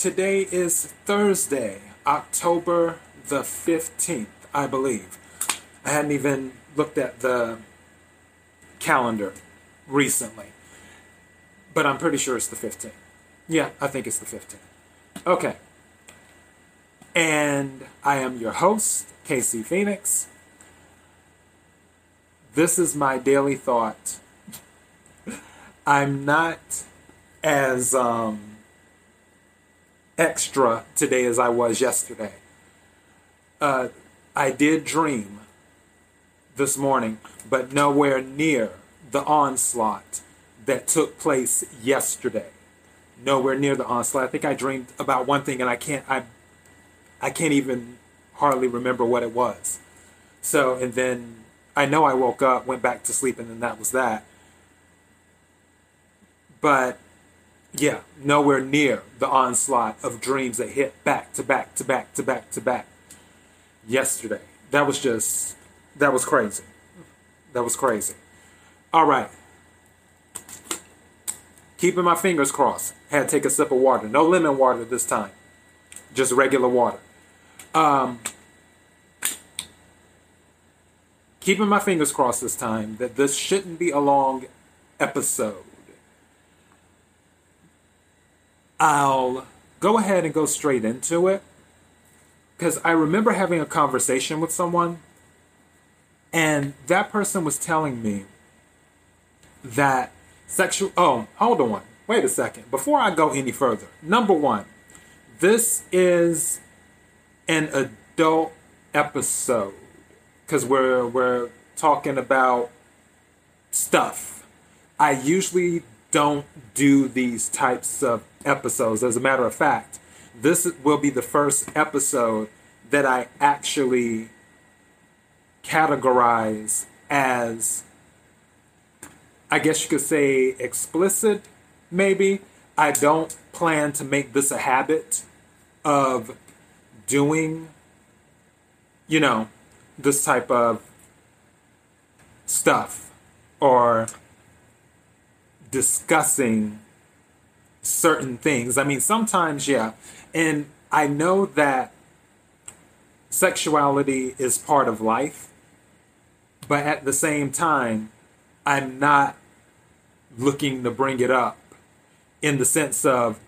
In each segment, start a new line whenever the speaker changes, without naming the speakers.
Today is Thursday, October the 15th, I believe. I hadn't even looked at the calendar recently, but I'm pretty sure it's the 15th. Yeah, I think it's the 15th. Okay. And I am your host, Casey Phoenix. This is my daily thought. I'm not as um, extra today as I was yesterday. Uh, I did dream this morning, but nowhere near the onslaught that took place yesterday. Nowhere near the onslaught. I think I dreamed about one thing, and I can't. I, I can't even hardly remember what it was. So, and then I know I woke up, went back to sleep, and then that was that. But yeah, nowhere near the onslaught of dreams that hit back to back to back to back to back yesterday. That was just, that was crazy. That was crazy. All right. Keeping my fingers crossed. Had to take a sip of water. No lemon water this time. Just regular water. Um, keeping my fingers crossed this time that this shouldn't be a long episode. I'll go ahead and go straight into it because I remember having a conversation with someone, and that person was telling me that sexual. Oh, hold on. Wait a second. Before I go any further, number one, this is an adult episode because we're we're talking about stuff. I usually don't do these types of episodes. As a matter of fact, this will be the first episode that I actually categorize as, I guess you could say, explicit, maybe. I don't plan to make this a habit of doing, you know, this type of stuff or discussing certain things. I mean, sometimes, yeah. And I know that sexuality is part of life, but at the same time, I'm not looking to bring it up in the sense of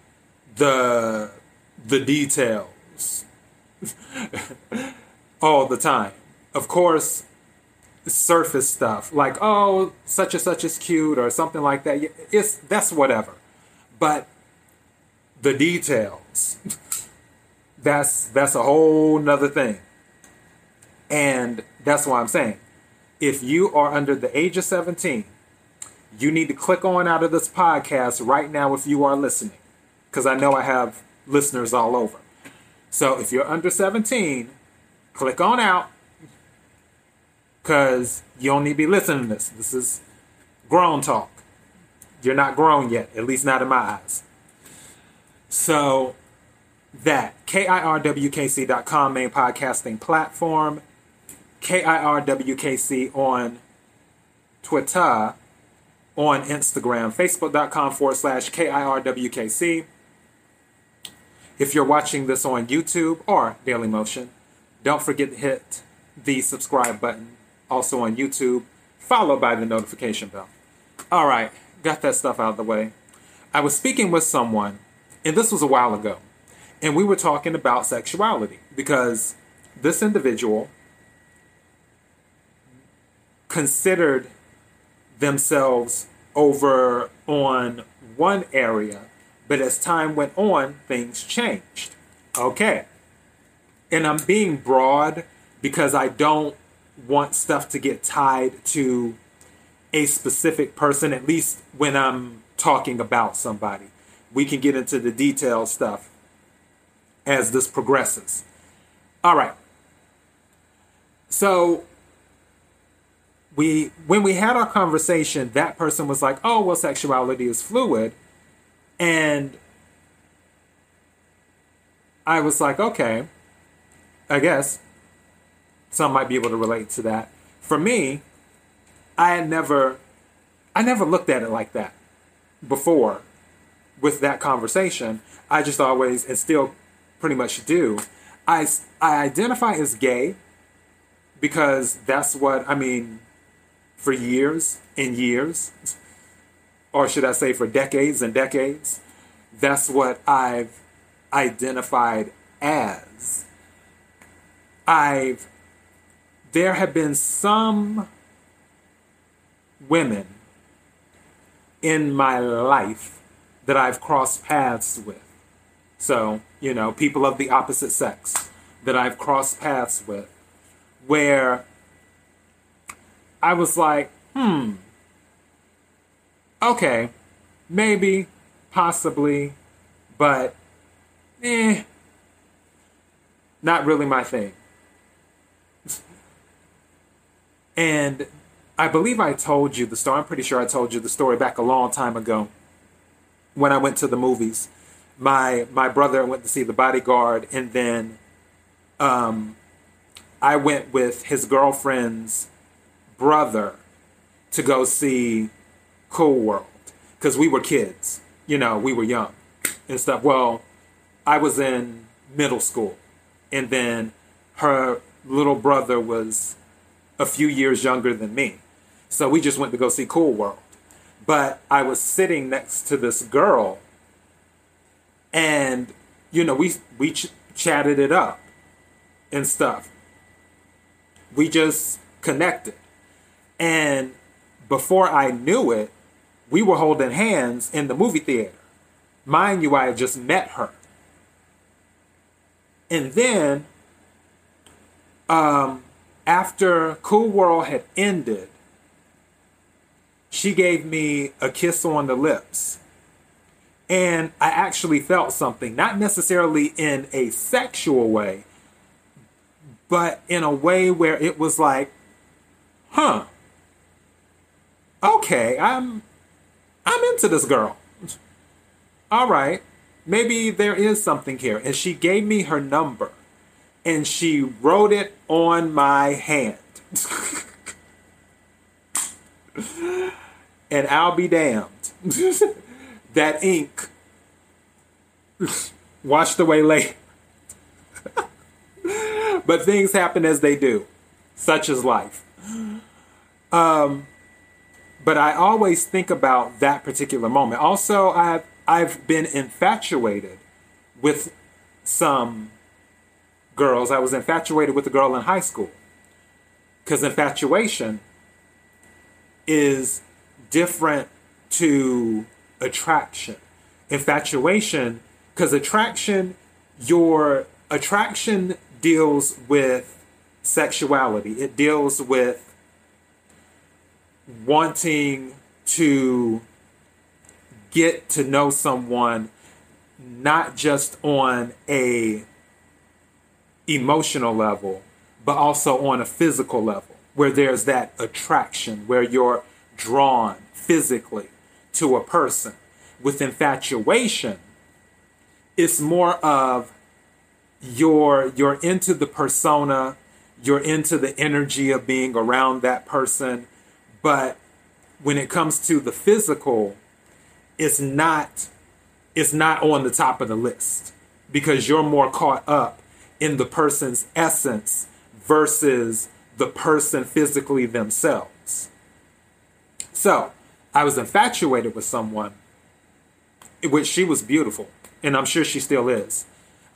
the the details all the time. Of course, surface stuff like oh such and such is cute or something like that. It's that's whatever. But the details, that's that's a whole nother thing. And that's why I'm saying, if you are under the age of 17, you need to click on out of this podcast right now if you are listening. Because I know I have listeners all over. So if you're under 17, click on out. Because you don't need to be listening to this. This is grown talk. You're not grown yet, at least not in my eyes. So that KIRWKC.com main podcasting platform, KIRWKC on Twitter, on Instagram, Facebook.com forward slash KIRWKC. If you're watching this on YouTube or Daily Motion, don't forget to hit the subscribe button, also on YouTube, followed by the notification bell. All right, got that stuff out of the way. I was speaking with someone, and this was a while ago, and we were talking about sexuality because this individual considered themselves over on one area, but as time went on, things changed. Okay. And I'm being broad because I don't want stuff to get tied to a specific person, at least when I'm talking about somebody. We can get into the detailed stuff as this progresses. All right. So we when we had our conversation, that person was like, "Oh, well, sexuality is fluid," and I was like, "Okay, I guess some might be able to relate to that." For me, I had never, I never looked at it like that before with that conversation, I just always, and still pretty much do, I, I identify as gay because that's what, I mean, for years and years, or should I say for decades and decades, that's what I've identified as. I've, there have been some women in my life that I've crossed paths with. So, you know, people of the opposite sex that I've crossed paths with, where I was like, hmm, okay, maybe, possibly, but eh, not really my thing. and I believe I told you the story. I'm pretty sure I told you the story back a long time ago when I went to the movies. My my brother went to see The Bodyguard, and then um, I went with his girlfriend's brother to go see Cool World because we were kids. You know, we were young and stuff. Well, I was in middle school, and then her little brother was a few years younger than me. So we just went to go see Cool World. But I was sitting next to this girl, and you know, we we ch- chatted it up and stuff. We just connected, and before I knew it, we were holding hands in the movie theater. Mind you, I had just met her. And then, um, after Cool World had ended, she gave me a kiss on the lips. And I actually felt something, not necessarily in a sexual way, but in a way where it was like, huh, okay, I'm I'm into this girl. All right, maybe there is something here. And she gave me her number and she wrote it on my hand. and I'll be damned. that ink washed away later. but things happen as they do, such is life. Um, but I always think about that particular moment. Also, I've I've been infatuated with some girls. I was infatuated with a girl in high school because infatuation is different to attraction. Infatuation, because attraction, your attraction deals with sexuality. It deals with wanting to get to know someone not just on a emotional level but also on a physical level where there's that attraction where you're drawn physically to a person with infatuation it's more of you're you're into the persona you're into the energy of being around that person but when it comes to the physical, it's not it's not on the top of the list because you're more caught up in the person's essence versus the person physically themselves. So, I was infatuated with someone, which she was beautiful, and I'm sure she still is.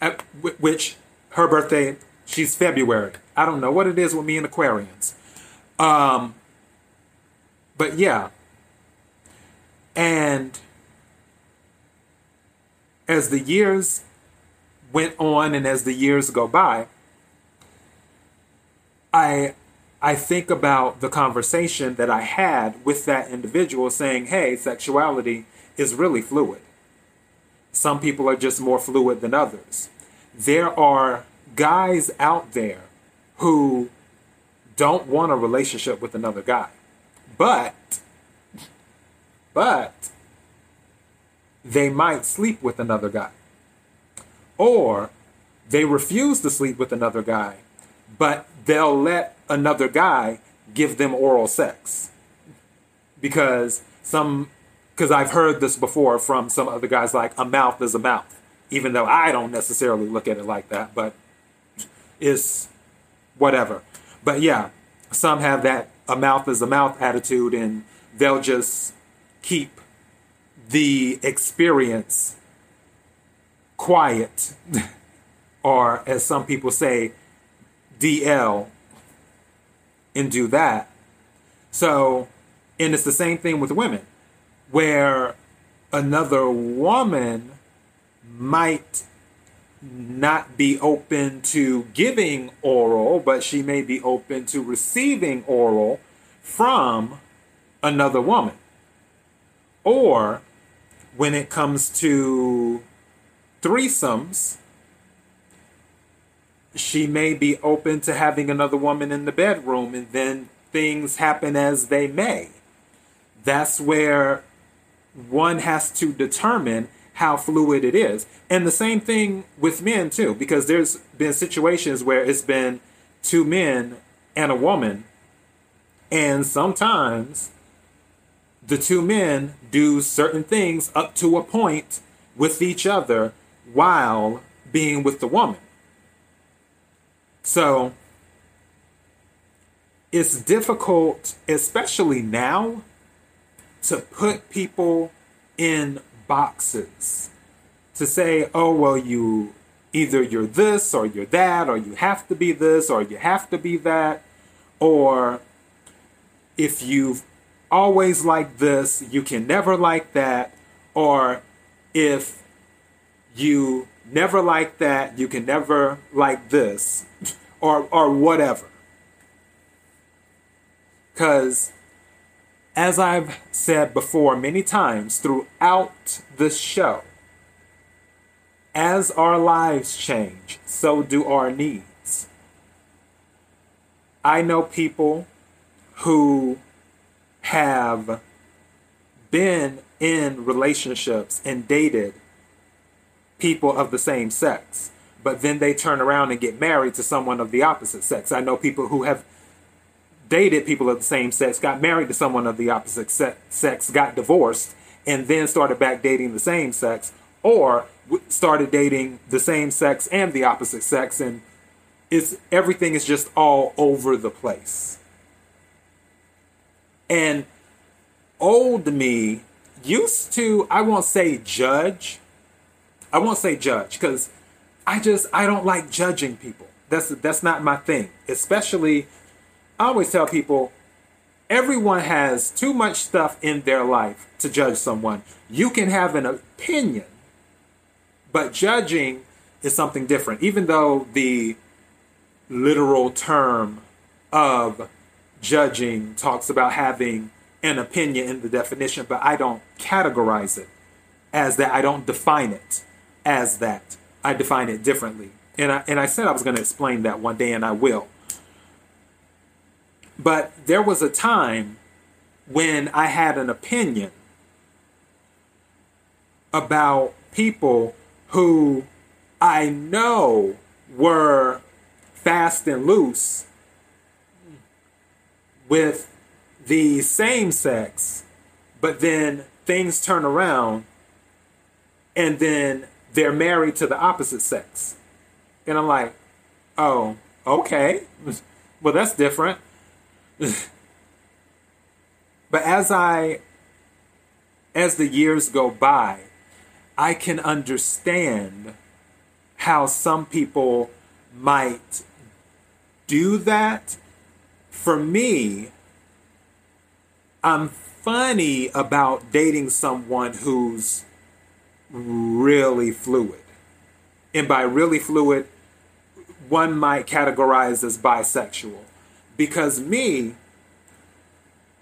At which her birthday, she's February. I don't know what it is with me and Aquarians. Um, but yeah. And as the years went on and as the years go by, I I think about the conversation that I had with that individual saying, "Hey, sexuality is really fluid. Some people are just more fluid than others. There are guys out there who don't want a relationship with another guy. But, but, they might sleep with another guy. Or they refuse to sleep with another guy, but they'll let another guy give them oral sex. Because some because I've heard this before from some other guys like a mouth is a mouth, even though I don't necessarily look at it like that, but it's whatever. But yeah, some have that a mouth is a mouth attitude and they'll just keep the experience quiet, or as some people say, DL, and do that. So, and it's the same thing with women, where another woman might not be open to giving oral, but she may be open to receiving oral from another woman. Or when it comes to threesomes, she may be open to having another woman in the bedroom and then things happen as they may. That's where one has to determine how fluid it is. And the same thing with men too, because there's been situations where it's been two men and a woman, and sometimes the two men do certain things up to a point with each other while being with the woman. So it's difficult, especially now, to put people in boxes. To say, oh, well, you either you're this or you're that, or you have to be this or you have to be that, or if you've always liked this, you can never like that, or if you never like that, you can never like this, or or whatever. Cause as I've said before many times throughout this show, as our lives change, so do our needs. I know people who have been in relationships and dated people of the same sex, but then they turn around and get married to someone of the opposite sex. I know people who have dated people of the same sex, got married to someone of the opposite sex, got divorced, and then started back dating the same sex, or started dating the same sex and the opposite sex, and it's everything is just all over the place. And old me used to, I won't say judge. I won't say judge because I just I don't like judging people. That's that's not my thing. Especially I always tell people everyone has too much stuff in their life to judge someone. You can have an opinion, but judging is something different. Even though the literal term of judging talks about having an opinion in the definition, but I don't categorize it as that. I don't define it as that. I define it differently. And I, and I said I was going to explain that one day, and I will. But there was a time when I had an opinion about people who I know were fast and loose with the same sex, but then things turn around and then they're married to the opposite sex. And I'm like, oh, okay. Well, that's different. but as I as the years go by, I can understand how some people might do that. For me, I'm funny about dating someone who's really fluid. And by really fluid, one might categorize as bisexual because me,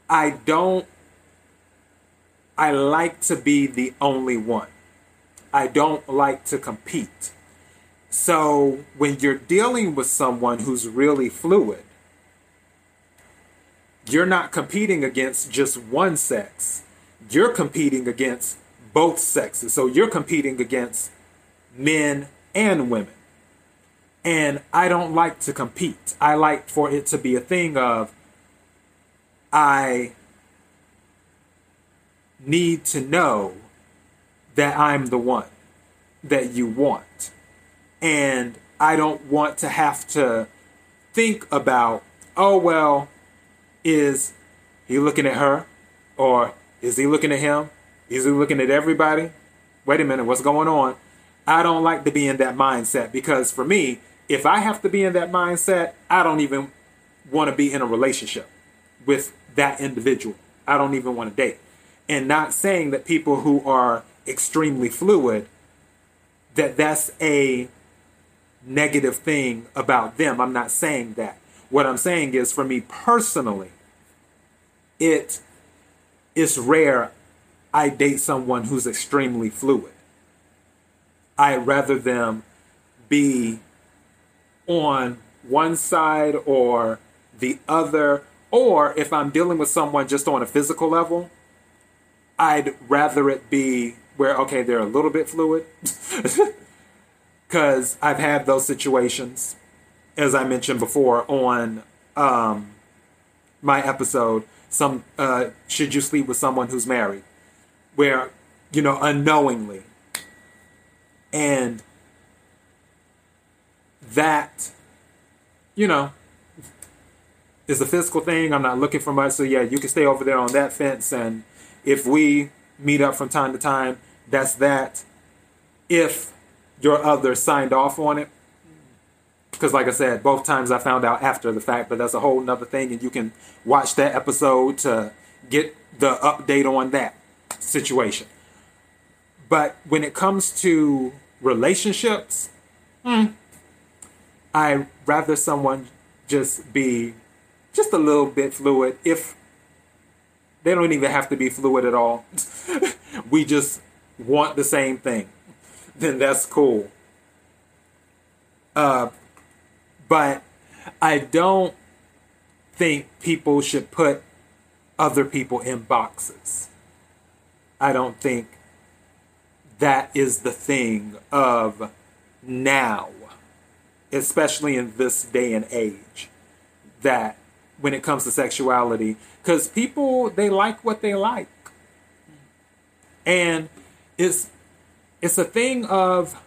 I don't, I like to be the only one. I don't like to compete. So when you're dealing with someone who's really fluid, you're not competing against just one sex. You're competing against both sexes. So you're competing against men and women. And I don't like to compete. I like for it to be a thing of I need to know that I'm the one that you want. And I don't want to have to think about, oh, well, is he looking at her? Or is he looking at him? Is he looking at everybody? Wait a minute, what's going on? I don't like to be in that mindset because for me, if I have to be in that mindset, I don't even want to be in a relationship with that individual. I don't even want to date. And not saying that people who are extremely fluid that that's a negative thing about them. I'm not saying that. What I'm saying is for me personally, it is rare I date someone who's extremely fluid. I'd rather them be on one side or the other, or if I'm dealing with someone just on a physical level, I'd rather it be where, okay, they're a little bit fluid. Because I've had those situations, as I mentioned before on um, my episode, some uh, should you sleep with someone who's married, where you know unknowingly, and that, you know, is a physical thing. I'm not looking for much, so yeah, you can stay over there on that fence, and if we meet up from time to time, that's that. If your other signed off on it, because like I said, both times I found out after the fact, but that's a whole nother thing, and you can watch that episode to get the update on that situation. But when it comes to relationships, hmm, I rather someone just be just a little bit fluid. If they don't even have to be fluid at all, we just want the same thing, then that's cool. Uh, but I don't think people should put other people in boxes. I don't think that is the thing of now, especially in this day and age, that when it comes to sexuality, because people, they like what they like. And it's, it's a thing of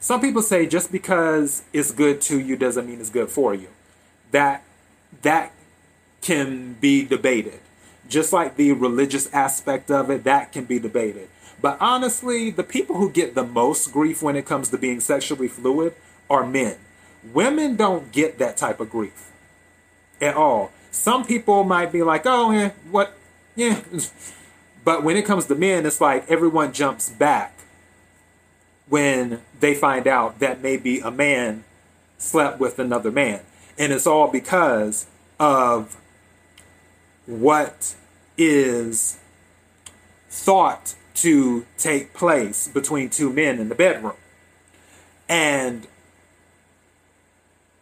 some people say just because it's good to you doesn't mean it's good for you. That that can be debated. Just like the religious aspect of it, that can be debated. But honestly, the people who get the most grief when it comes to being sexually fluid are men. Women don't get that type of grief at all. Some people might be like, oh, yeah, what? Yeah. But when it comes to men, it's like everyone jumps back when they find out that maybe a man slept with another man. And it's all because of what is thought to take place between two men in the bedroom. And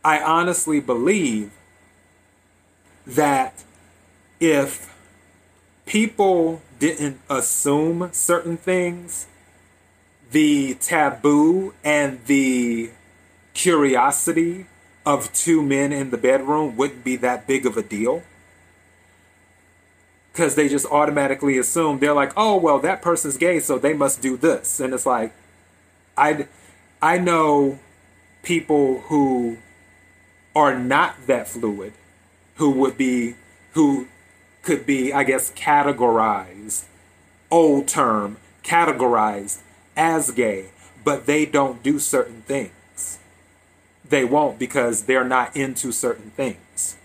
I honestly believe that if people didn't assume certain things the taboo and the curiosity of two men in the bedroom wouldn't be that big of a deal. Because they just automatically assume they're like, oh, well, that person's gay, so they must do this. And it's like, I, I know people who are not that fluid, who would be, who could be, I guess, categorized, old term, categorized as gay, but they don't do certain things. They won't because they're not into certain things.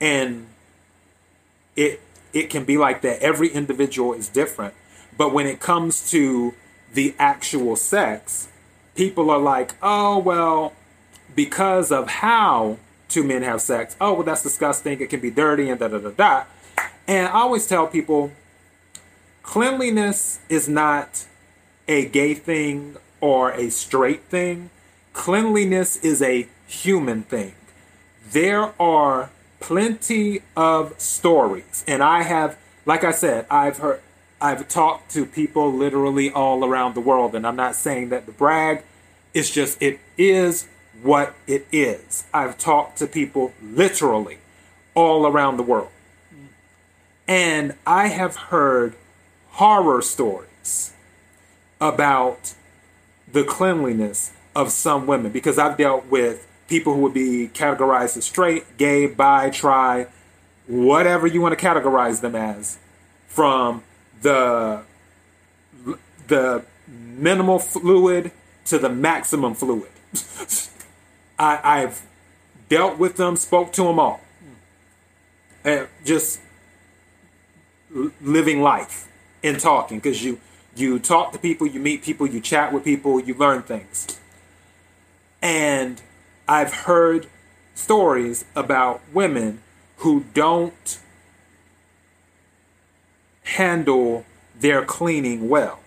And it it can be like that. Every individual is different. But when it comes to the actual sex, people are like, oh, well, because of how two men have sex, oh, well, that's disgusting. It can be dirty and da da da da. And I always tell people cleanliness is not a gay thing or a straight thing. Cleanliness is a human thing. There are plenty of stories, and I have, like I said, I've heard, I've talked to people literally all around the world, and I'm not saying that to brag. It's just it is what it is. I've talked to people literally all around the world. And I have heard horror stories about the cleanliness of some women because I've dealt with people who would be categorized as straight, gay, bi, tri, whatever you want to categorize them as, from the the minimal fluid to the maximum fluid. I, I've dealt with them, spoke to them all, and just living life and talking because you you talk to people, you meet people, you chat with people, you learn things. And I've heard stories about women who don't handle their cleaning well.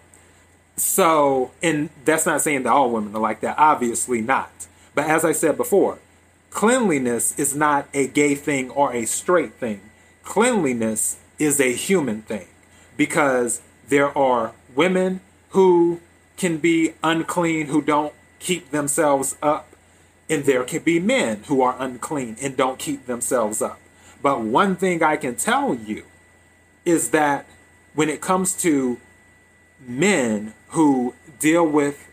So, and that's not saying that all women are like that, obviously not. But as I said before, cleanliness is not a gay thing or a straight thing. Cleanliness is a human thing because there are women who can be unclean who don't keep themselves up, and there can be men who are unclean and don't keep themselves up. But one thing I can tell you is that when it comes to men who deal with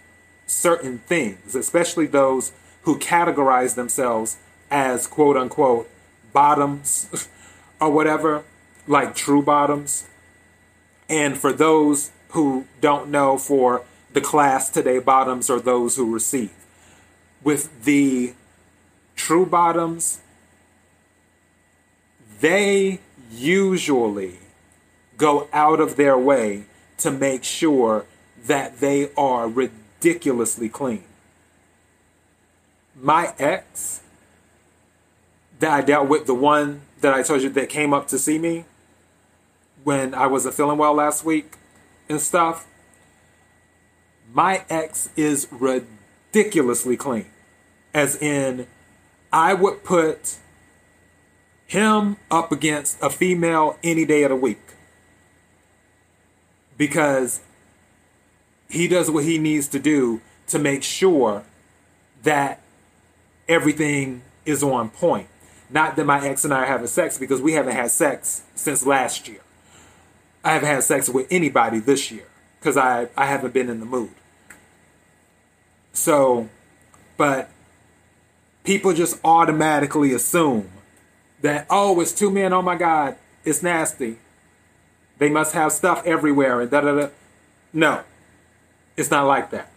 certain things, especially those who categorize themselves as quote unquote bottoms or whatever, like true bottoms. And for those who don't know, for the class today, bottoms are those who receive. With the true bottoms, they usually go out of their way to make sure that they are ridiculously clean. My ex that I dealt with, the one that I told you that came up to see me when I wasn't feeling well last week and stuff, my ex is ridiculously clean. As in, I would put him up against a female any day of the week because he does what he needs to do to make sure that everything is on point. Not that my ex and I are having sex because we haven't had sex since last year. I haven't had sex with anybody this year because I, I haven't been in the mood. So, but people just automatically assume that, oh, it's two men, oh my God, it's nasty. They must have stuff everywhere and da da da. No, it's not like that.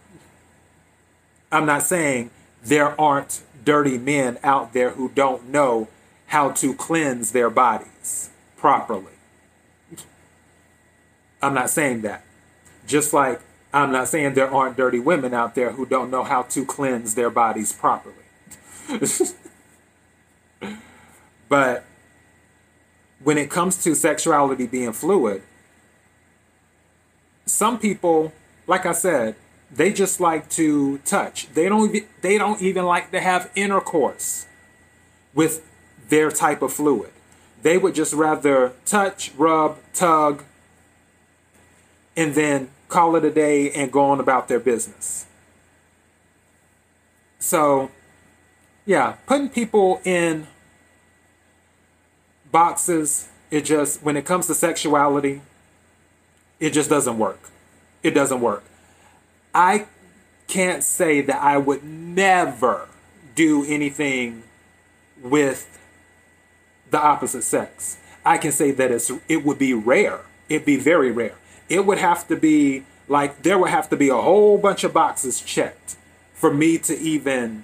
I'm not saying there aren't dirty men out there who don't know how to cleanse their bodies properly. I'm not saying that. Just like I'm not saying there aren't dirty women out there who don't know how to cleanse their bodies properly. but when it comes to sexuality being fluid, some people, like I said, they just like to touch. They don't even, they don't even like to have intercourse with their type of fluid. They would just rather touch, rub, tug, and then call it a day and go on about their business. So, yeah, putting people in boxes, it just, when it comes to sexuality, it just doesn't work. It doesn't work. I can't say that I would never do anything with the opposite sex. I can say that it's it would be rare. It'd be very rare it would have to be like there would have to be a whole bunch of boxes checked for me to even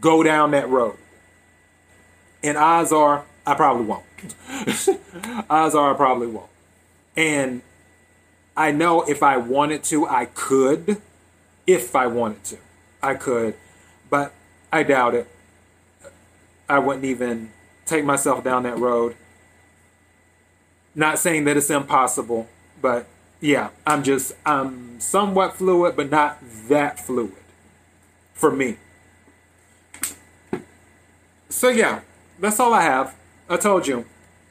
go down that road. And odds are I probably won't. odds are I probably won't. And I know if I wanted to, I could. If I wanted to, I could. But I doubt it. I wouldn't even take myself down that road. Not saying that it's impossible, but yeah, I'm just I'm somewhat fluid, but not that fluid for me. So yeah, that's all I have. I told you,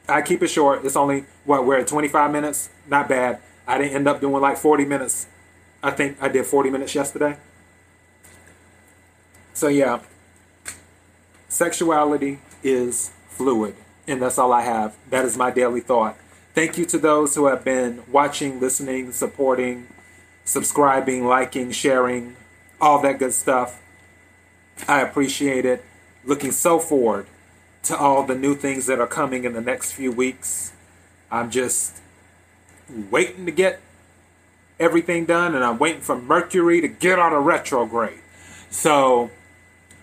I keep it short. It's only what we're at 25 minutes. Not bad. I didn't end up doing like 40 minutes. I think I did 40 minutes yesterday. So yeah, sexuality is fluid. And that's all I have. That is my daily thought. Thank you to those who have been watching, listening, supporting, subscribing, liking, sharing, all that good stuff. I appreciate it. Looking so forward to all the new things that are coming in the next few weeks. I'm just waiting to get everything done, and I'm waiting for Mercury to get on a retrograde. So,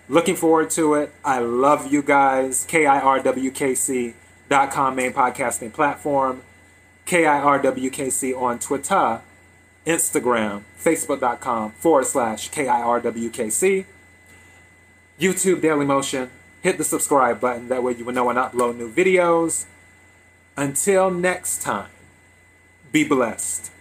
looking forward to it. I love you guys. KIRWKC.com, main podcasting platform. KIRWKC on Twitter, Instagram, Facebook.com forward slash KIRWKC. YouTube Daily Motion. Hit the subscribe button. That way you will know when I upload new videos. Until next time, be blessed.